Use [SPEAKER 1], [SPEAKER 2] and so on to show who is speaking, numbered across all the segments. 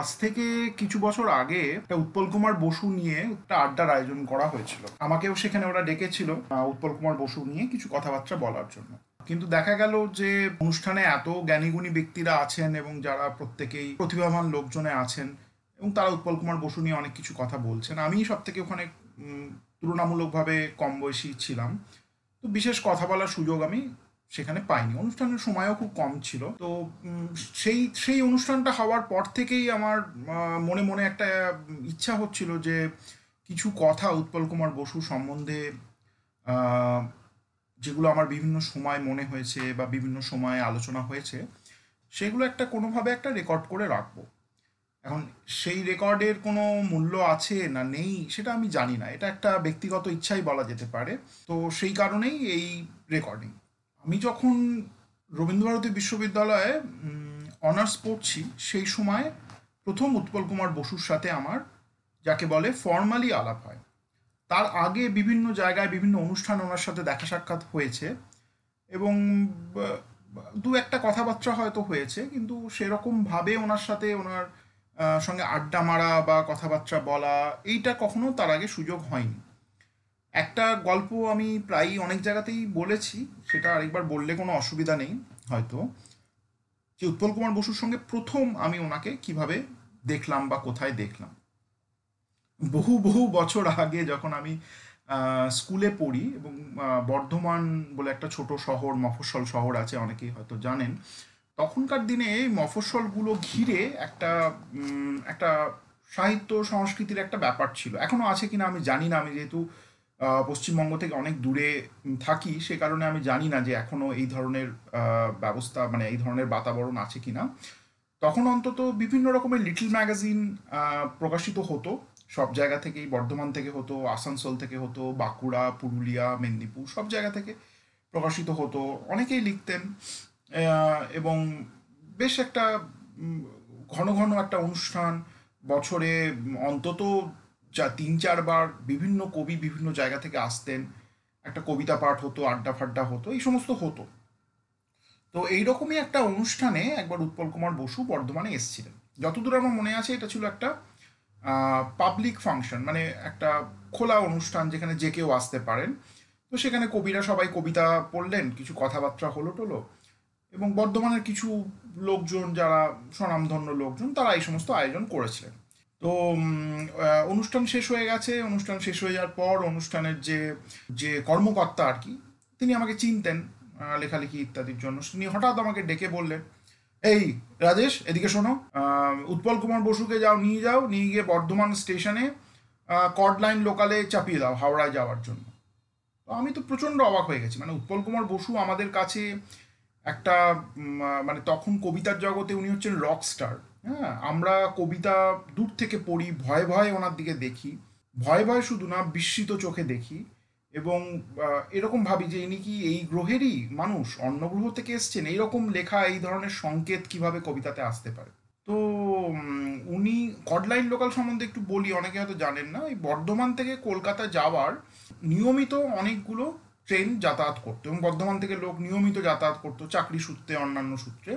[SPEAKER 1] আজ থেকে কিছু বছর আগে উৎপল কুমার বসু নিয়ে একটা আড্ডার আয়োজন করা হয়েছিল। আমাকেও সেখানে ওরা ডেকেছিল উৎপল কুমার বসু নিয়ে কিছু কথাবার্তা বলার জন্য। কিন্তু দেখা গেল যে অনুষ্ঠানে এত জ্ঞানীগুণী ব্যক্তিরা আছেন এবং যারা প্রত্যেকেই প্রতিভাবান লোকজনে আছেন এবং তারা উৎপল কুমার বসু নিয়ে অনেক কিছু কথা বলছেন আমি সব থেকে ওখানে তুলনামূলকভাবে কম বয়সী ছিলাম। তো বিশেষ কথা বলার সুযোগ আমি সেখানে পাইনি। অনুষ্ঠানের সময়ও খুব কম ছিল। তো সেই সেই অনুষ্ঠানটা হওয়ার পর থেকেই আমার মনে মনে একটা ইচ্ছা হচ্ছিল যে কিছু কথা উৎপল কুমার বসু সম্বন্ধে যেগুলো আমার বিভিন্ন সময় মনে হয়েছে বা বিভিন্ন সময়ে আলোচনা হয়েছে, সেগুলো একটা কোনোভাবে একটা রেকর্ড করে রাখব। এখন সেই রেকর্ডের কোনো মূল্য আছে না নেই, সেটা আমি জানি না। এটা একটা ব্যক্তিগত ইচ্ছাই বলা যেতে পারে। তো সেই কারণেই এই রেকর্ডিং আমি যখন রবীন্দ্রভারতী বিশ্ববিদ্যালয়ে অনার্স পড়ছি, সেই সময় প্রথম উৎপল কুমার বসুর সাথে আমার, যাকে বলে ফর্মালি আলাপ হয়। তার আগে বিভিন্ন জায়গায় বিভিন্ন অনুষ্ঠান ওনার সাথে দেখা সাক্ষাৎ হয়েছে এবং দু একটা কথাবার্তা হয়তো হয়েছে, কিন্তু সেরকম ভাবে ওনার সাথে ওনার সঙ্গে আড্ডা মারা বা কথাবার্তা বলা, এইটা কখনো তার আগে সুযোগ হয়নি। একটা গল্প আমি প্রায়ই অনেক জায়গাতেই বলেছি, সেটা আরেকবার বললে কোনো অসুবিধা নেই, হয়তো। যে উৎপল কুমার বসুর সঙ্গে প্রথম আমি ওনাকে কীভাবে দেখলাম বা কোথায় দেখলাম। বহু বহু বছর আগে যখন আমি স্কুলে পড়ি এবং বর্ধমান বলে একটা ছোট শহর, মফস্বল শহর আছে, অনেকেই হয়তো জানেন, তখনকার দিনে এই মফস্বলগুলো ঘিরে একটা একটা সাহিত্য সংস্কৃতির একটা ব্যাপার ছিল। এখনও আছে কিনা আমি জানি না, আমি যেহেতু পশ্চিমবঙ্গ থেকে অনেক দূরে থাকি, সে কারণে আমি জানি না যে এখনও এই ধরনের ব্যবস্থা মানে এই ধরনের বাতাবরণ আছে কি না তখন অন্তত বিভিন্ন রকমের লিটল ম্যাগাজিন প্রকাশিত হতো। সব জায়গা থেকেই, বর্ধমান থেকে হতো, আসানসোল থেকে হতো, বাঁকুড়া, পুরুলিয়া, মেদিনীপুর, সব জায়গা থেকে প্রকাশিত হতো। অনেকেই লিখতেন এবং বেশ একটা ঘন ঘন একটা অনুষ্ঠান বছরে অন্তত যা তিন চারবার বিভিন্ন কবি বিভিন্ন জায়গা থেকে আসতেন, একটা কবিতা পাঠ হতো, আড্ডা ফাড্ডা হতো, এই সমস্ত হতো। তো এইরকমই একটা অনুষ্ঠানে একবার উৎপল কুমার বসু বর্ধমানে এসেছিলেন। যতদূর আমার মনে আছে, এটা ছিল একটা পাবলিক ফাংশন মানে একটা খোলা অনুষ্ঠান যেখানে যে কেউ আসতে পারেন। তো সেখানে কবিরা সবাই কবিতা পড়লেন, কিছু কথাবার্তা হলো টলো এবং বর্ধমানের কিছু লোকজন, যারা স্বনামধন্য লোকজন, তারা এই সমস্ত আয়োজন করেছিলেন। তো অনুষ্ঠান শেষ হয়ে গেছে। অনুষ্ঠান শেষ হয়ে যাওয়ার পর অনুষ্ঠানের যে যে কর্মকর্তা আর কি, তিনি আমাকে চিনতেন লেখালেখি ইত্যাদির জন্য। তিনি হঠাৎ আমাকে ডেকে বললেন, এই রাজেশ, এদিকে শোনো। উৎপল কুমার বসুকে যাও, নিয়ে যাও। নিয়ে গিয়ে বর্ধমান স্টেশনে কর্ড লাইন লোকালে চাপিয়ে দাও হাওড়ায় যাওয়ার জন্য। তো আমি তো প্রচণ্ড অবাক হয়ে গেছি। মানে উৎপল কুমার বসু আমাদের কাছে একটা মানে তখন কবিতার জগতে উনি হচ্ছেন রক স্টার হ্যাঁ আমরা কবিতা দূর থেকে পড়ি, ভয়ে ভয়ে ওনার দিকে দেখি, ভয়ে ভয়ে শুধু না, বিস্মিত চোখে দেখি এবং এরকম ভাবি যে ইনি কি এই গ্রহেরই মানুষ? অন্য গ্রহ থেকে এসছেন। এইরকম লেখা, এই ধরনের সংকেত কীভাবে কবিতাতে আসতে পারে? তো উনি কডলাইন লোকাল সম্বন্ধে একটু বলি, অনেকে হয়তো জানেন না, এই বর্ধমান থেকে কলকাতা যাওয়ার নিয়মিত অনেকগুলো ট্রেন যাতায়াত করতো এবং বর্ধমান থেকে লোক নিয়মিত যাতায়াত করতো, চাকরি সূত্রে, অন্যান্য সূত্রে।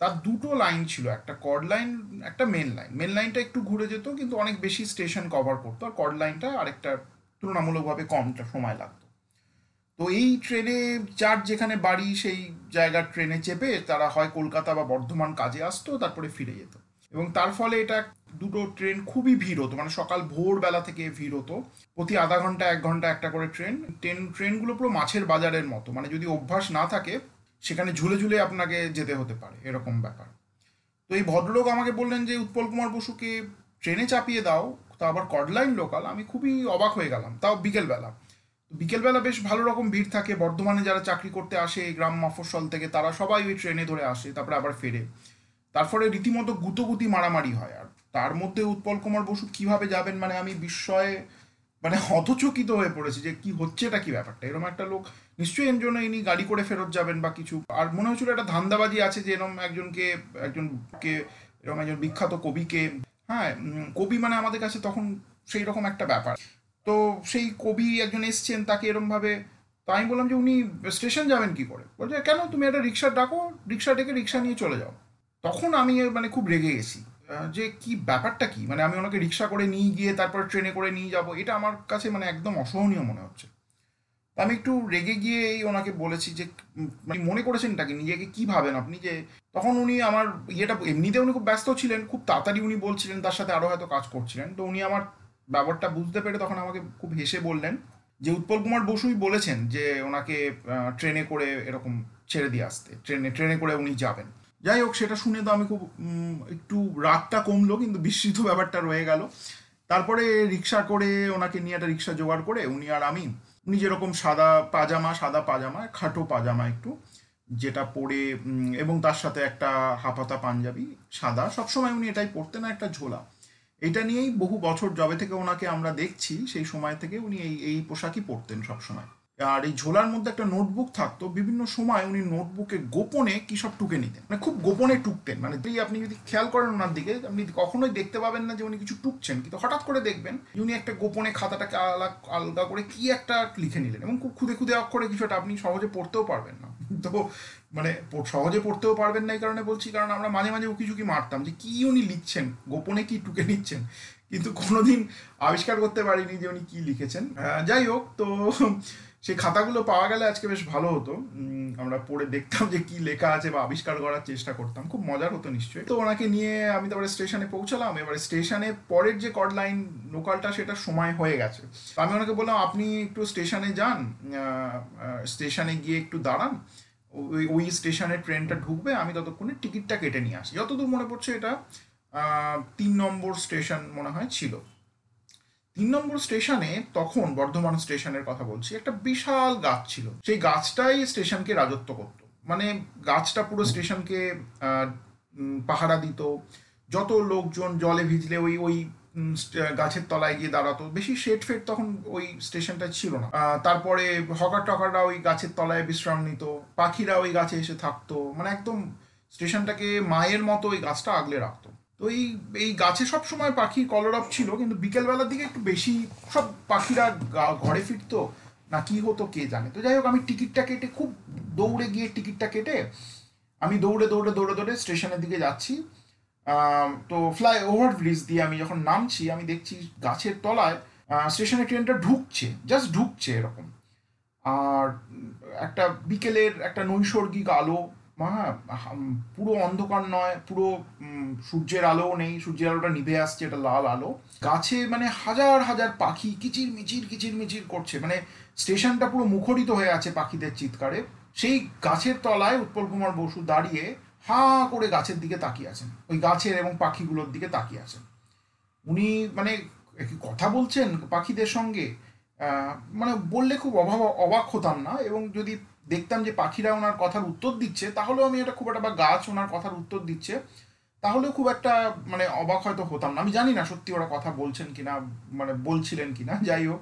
[SPEAKER 1] তার দুটো লাইন ছিল, একটা কড লাইন একটা মেন লাইন মেন লাইনটা একটু ঘুরে যেত, কিন্তু অনেক বেশি স্টেশন কভার করতো, আর কড লাইনটা আরেকটা তুলনামূলকভাবে কমটা সময় লাগতো। তো এই ট্রেনে যার যেখানে বাড়ি, সেই জায়গার ট্রেনে চেপে তারা হয় কলকাতা বা বর্ধমান কাজে আসতো, তারপরে ফিরে যেত। এবং তার ফলে এটা দুটো ট্রেন খুবই ভিড় হতো মানে সকাল ভোরবেলা থেকে ভিড় হতো। প্রতি আধা ঘণ্টা, এক ঘণ্টা একটা করে ট্রেন ট্রেন ট্রেনগুলো পুরো মাছের বাজারের মতো মানে যদি অভ্যাস না থাকে সেখানে ঝুলে ঝুলে আপনাকে যেতে হতে পারে, এরকম ব্যাপার। তো এই ভদ্রলোক আমাকে বললেন যে, উৎপল কুমার বসুকে ট্রেনে চাপিয়ে দাও। তা আবার কডলাইন লোকাল, আমি খুবই অবাক হয়ে গেলাম। তাও বিকেলবেলা। বিকেলবেলা বেশ ভালো রকম ভিড় থাকে, বর্ধমানে যারা চাকরি করতে আসে, গ্রাম মফস্বল থেকে, তারা সবাই ওই ট্রেনে ধরে আসে, তারপরে আবার ফেরে। তারপরে রীতিমতো গুতোগুতি মারামারি হয়, আর তার মধ্যে উৎপল কুমার বসু কীভাবে যাবেন মানে আমি বিস্ময়ে মানে হতচকিত হয়ে পড়েছি যে, কি হচ্ছে এটা, কি ব্যাপারটা? এরকম একটা লোক নিশ্চয়ই এর জন্য ইনি গাড়ি করে ফেরত যাবেন বা কিছু। আর মনে হচ্ছিল একটা ধান্দাবাজি আছে যে এরকম একজনকে একজনকে এরকম একজন বিখ্যাত কবিকে হ্যাঁ কবি মানে আমাদের কাছে তখন সেই রকম একটা ব্যাপার। তো সেই কবি একজন এসছেন, তাকে এরম ভাবে, তো আমি বললাম যে উনি স্টেশন যাবেন কি করে? বলছে, কেন? তুমি একটা রিক্সা ডাকো, রিক্সা ডেকে রিক্সা নিয়ে চলে যাও। তখন আমি মানে খুব রেগে গেছি। যে কি ব্যাপারটা কি? মানে আমি ওনাকে রিক্সা করে নিয়ে গিয়ে, তারপর ট্রেনে করে নিয়ে যাব, এটা আমার কাছে মানে একদম অসহনীয় মনে হচ্ছে। আমি একটু রেগে গিয়ে এই ওনাকে বলেছি যে মানে মনে করেছেন নাকি নিজেকে? কি ভাবেন আপনি যে, তখন উনি আমার ইয়েটা, এমনিতে উনি খুব ব্যস্ত ছিলেন, খুব তাড়াতাড়ি উনি বলছিলেন তার সাথে আরও হয়তো কাজ করছিলেন। তো উনি আমার ব্যাপারটা বুঝতে পেরে তখন আমাকে খুব হেসে বললেন যে, উৎপল কুমার বসুই বলেছেন যে, ওনাকে ট্রেনে করে এরকম ছেড়ে দিয়ে আসতে, ট্রেনে ট্রেনে করে উনি যাবেন। যাই হোক, সেটা শুনে তো আমি খুব একটু রাতটা কমলো, কিন্তু বিস্মিত ব্যাপারটা রয়ে গেল। তারপরে রিক্সা করে ওনাকে নিয়ে একটা রিক্সা জোগাড় করে উনি আর আমি উনি যেরকম সাদা পাজামা সাদা পাজামা, খাটো পাজামা একটু, যেটা পরে এবং তার সাথে একটা হাফাতা পাঞ্জাবি, সাদা। সবসময় উনি এটাই পরতেন একটা ঝোলা। এটা নিয়েই বহু বছর জবে থেকে ওনাকে আমরা দেখছি, সেই সময় থেকে উনি এই এই পোশাকই পরতেন সবসময়। আর এই ঝোলার মধ্যে একটা নোটবুক থাকতো, বিভিন্ন সময় উনি নোটবুকে গোপনে কি সব টুকে নিতেন। মানে খুব গোপনে টুকতেন। মানে আপনি যদি খেয়াল করেন ওনার দিকে, আপনি কখনোই দেখতে পাবেন না যে উনি কিছু টুকছেন। কিন্তু হঠাৎ করে দেখবেন উনি একটা গোপনে খাতাটাকে আলাদা আলাদা করে কি একটা লিখে নিলেন এবং খুব খুদে খুদে অক্ষরে একটা আপনি সহজে পড়তেও পারবেন না। তো মানে সহজে পড়তেও পারবেন না এই কারণে বলছি, কারণ আমরা মাঝে মাঝে উকি ঝুঁকি মারতাম যে কি উনি লিখছেন, গোপনে কি টুকে নিচ্ছেন। কিন্তু কোনোদিন আবিষ্কার করতে পারিনি যে উনি কি লিখেছেন। যাই হোক, তো সেই খাতাগুলো পাওয়া গেলে আজকে বেশ ভালো হতো। আমরা পড়ে দেখতাম যে কি লেখা আছে বা আবিষ্কার করার চেষ্টা করতাম। খুব মজার হতো নিশ্চয়ই। তো ওনাকে নিয়ে আমি তারপরে স্টেশনে পৌঁছালাম। এবারে স্টেশনে পরের যে কড লাইন, লোকালটা সেটা সময় হয়ে গেছে। আমি ওনাকে বললাম, আপনি একটু স্টেশনে যান। স্টেশনে গিয়ে একটু দাঁড়ান, ওই ওই স্টেশনে ট্রেনটা ঢুকবে, আমি ততক্ষণে টিকিটটা কেটে নিয়ে আসি। যতদূর মনে পড়ছে এটা তিন নম্বর স্টেশন মনে হয় ছিল। তিন নম্বর স্টেশনে তখন বর্ধমান স্টেশনের কথা বলছি, একটা বিশাল গাছ ছিল। সেই গাছটাই স্টেশনকে রাজত্ব করত। মানে গাছটা পুরো স্টেশনকে পাহারা দিত। যত লোকজন জলে ভিজলে ওই ওই গাছের তলায় গিয়ে দাঁড়াতো। বেশি শেড ফেড তখন ওই স্টেশনটা ছিল না। তারপরে হকার টকাররা ওই গাছের তলায় বিশ্রাম নিত। পাখিরা ওই গাছে এসে থাকতো। মানে একদম স্টেশনটাকে মায়ের মতো ওই গাছটা আগলে রাখতো। তো এই এই গাছে সব সময় পাখির কলরব ছিল, কিন্তু বিকেলবেলার দিকে একটু বেশি সব পাখিরা ঘরে ফিরতো। না কি হতো কে জানে। তো যাই হোক, আমি টিকিটটা কেটে খুব দৌড়ে গিয়ে টিকিটটা কেটে আমি দৌড়ে দৌড়ে দৌড়ে দৌড়ে স্টেশনের দিকে যাচ্ছি। তো ফ্লাই ওভার ব্রিজ দিয়ে আমি যখন নামছি, আমি দেখছি গাছের তলায় স্টেশনে ট্রেনটা ঢুকছে জাস্ট ঢুকছে এরকম। আর একটা বিকেলের একটা নৈসর্গিক আলো হ্যাঁ পুরো অন্ধকার নয়, পুরো সূর্যের আলোও নেই, সূর্যের আলোটা নিভে আসছে এটা লাল আলো। গাছে মানে হাজার হাজার পাখি কিচির মিচির কিচির মিচির করছে মানে স্টেশনটা পুরো মুখরিত হয়ে আছে পাখিদের চিৎকারে। সেই গাছের তলায় উৎপল কুমার বসু দাঁড়িয়ে হা করে গাছের দিকে তাকিয়ে আছেন। ওই গাছের এবং পাখিগুলোর দিকে তাকিয়ে আছেন। উনি মানে কথা বলছেন পাখিদের সঙ্গে মানে বললে খুব অভাব, অবাক হতাম না এবং যদি দেখতাম যে পাখিরা ওনার কথার উত্তর দিচ্ছে, তাহলেও আমি এটা খুব একটা বা গাছ ওনার কথার উত্তর দিচ্ছে, তাহলেও খুব একটা মানে অবাক হয়তো হতাম না। আমি জানি না সত্যি ওরা কথা বলছেন কিনা মানে বলছিলেন কিনা, যাই হোক।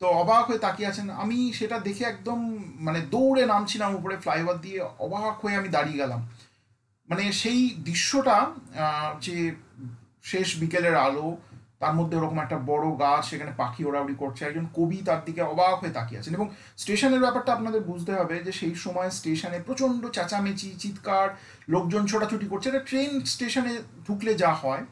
[SPEAKER 1] তো অবাক হয়ে তাকিয়ে আছেন। আমি সেটা দেখে একদম মানে দৌড়ে নামছিলাম উপরে ফ্লাইওভার দিয়ে, অবাক হয়ে আমি দাঁড়িয়ে গেলাম। মানে সেই দৃশ্যটা যে শেষ বিকেলের আলো, তার মধ্যে ওরকম একটা বড় গাছ, সেখানে পাখি ওড়াউড়ি করছে, একজন কবি তার দিকে অবাক হয়ে তাকিয়ে আছেন। এবং স্টেশনের ব্যাপারটা আপনাদের বুঝতে হবে যে সেই সময় স্টেশনে প্রচণ্ড চেঁচামেচি, চিৎকার, লোকজন ছোটাছুটি করছে। এটা ট্রেন স্টেশনে ঢুকলে যা হয়,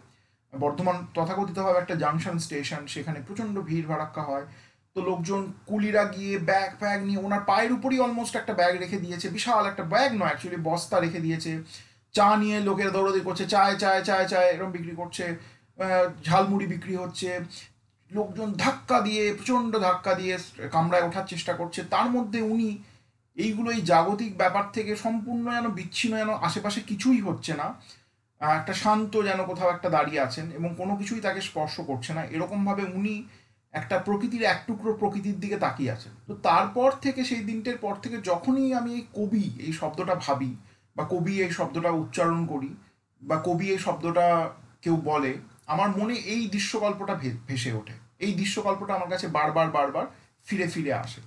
[SPEAKER 1] বর্ধমান তথাকথিতভাবে একটা জাংশন স্টেশন, সেখানে প্রচণ্ড ভিড় ভাড়াক্কা হয়। তো লোকজন কুলিরা গিয়ে ব্যাগ ফ্যাগ নিয়ে ওনার পায়ের উপরই অলমোস্ট একটা ব্যাগ রেখে দিয়েছে। বিশাল একটা ব্যাগ নয় অ্যাকচুয়ালি বস্তা রেখে দিয়েছে। চা নিয়ে লোকেরা দৌড়দৌড়ি করছে, চায় চায় চায় চায় এরকম বিক্রি করছে ঝালমুড়ি বিক্রি হচ্ছে, লোকজন ধাক্কা দিয়ে, প্রচণ্ড ধাক্কা দিয়ে কামরায় ওঠার চেষ্টা করছে। তার মধ্যে উনি এইগুলো এই জাগতিক ব্যাপার থেকে সম্পূর্ণ যেন বিচ্ছিন্ন, যেন আশেপাশে কিছুই হচ্ছে না। একটা শান্ত যেন কোথাও একটা দাঁড়িয়ে আছেন এবং কোনো কিছুই তাকে স্পর্শ করছে না। এরকমভাবে উনি একটা প্রকৃতির এক টুকরো প্রকৃতির দিকে তাকিয়ে আছেন। তো তারপর থেকে, সেই দিনটার পর থেকে যখনই আমি এই কবি, এই শব্দটা ভাবি বা কবি এই শব্দটা উচ্চারণ করি, বা কবি এই শব্দটা কেউ বলে, আমার মনে এই দৃশ্যকল্পটা ভেসে ওঠে। এই দৃশ্যকল্পটা আমার কাছে বারবার বারবার ফিরে ফিরে আসে।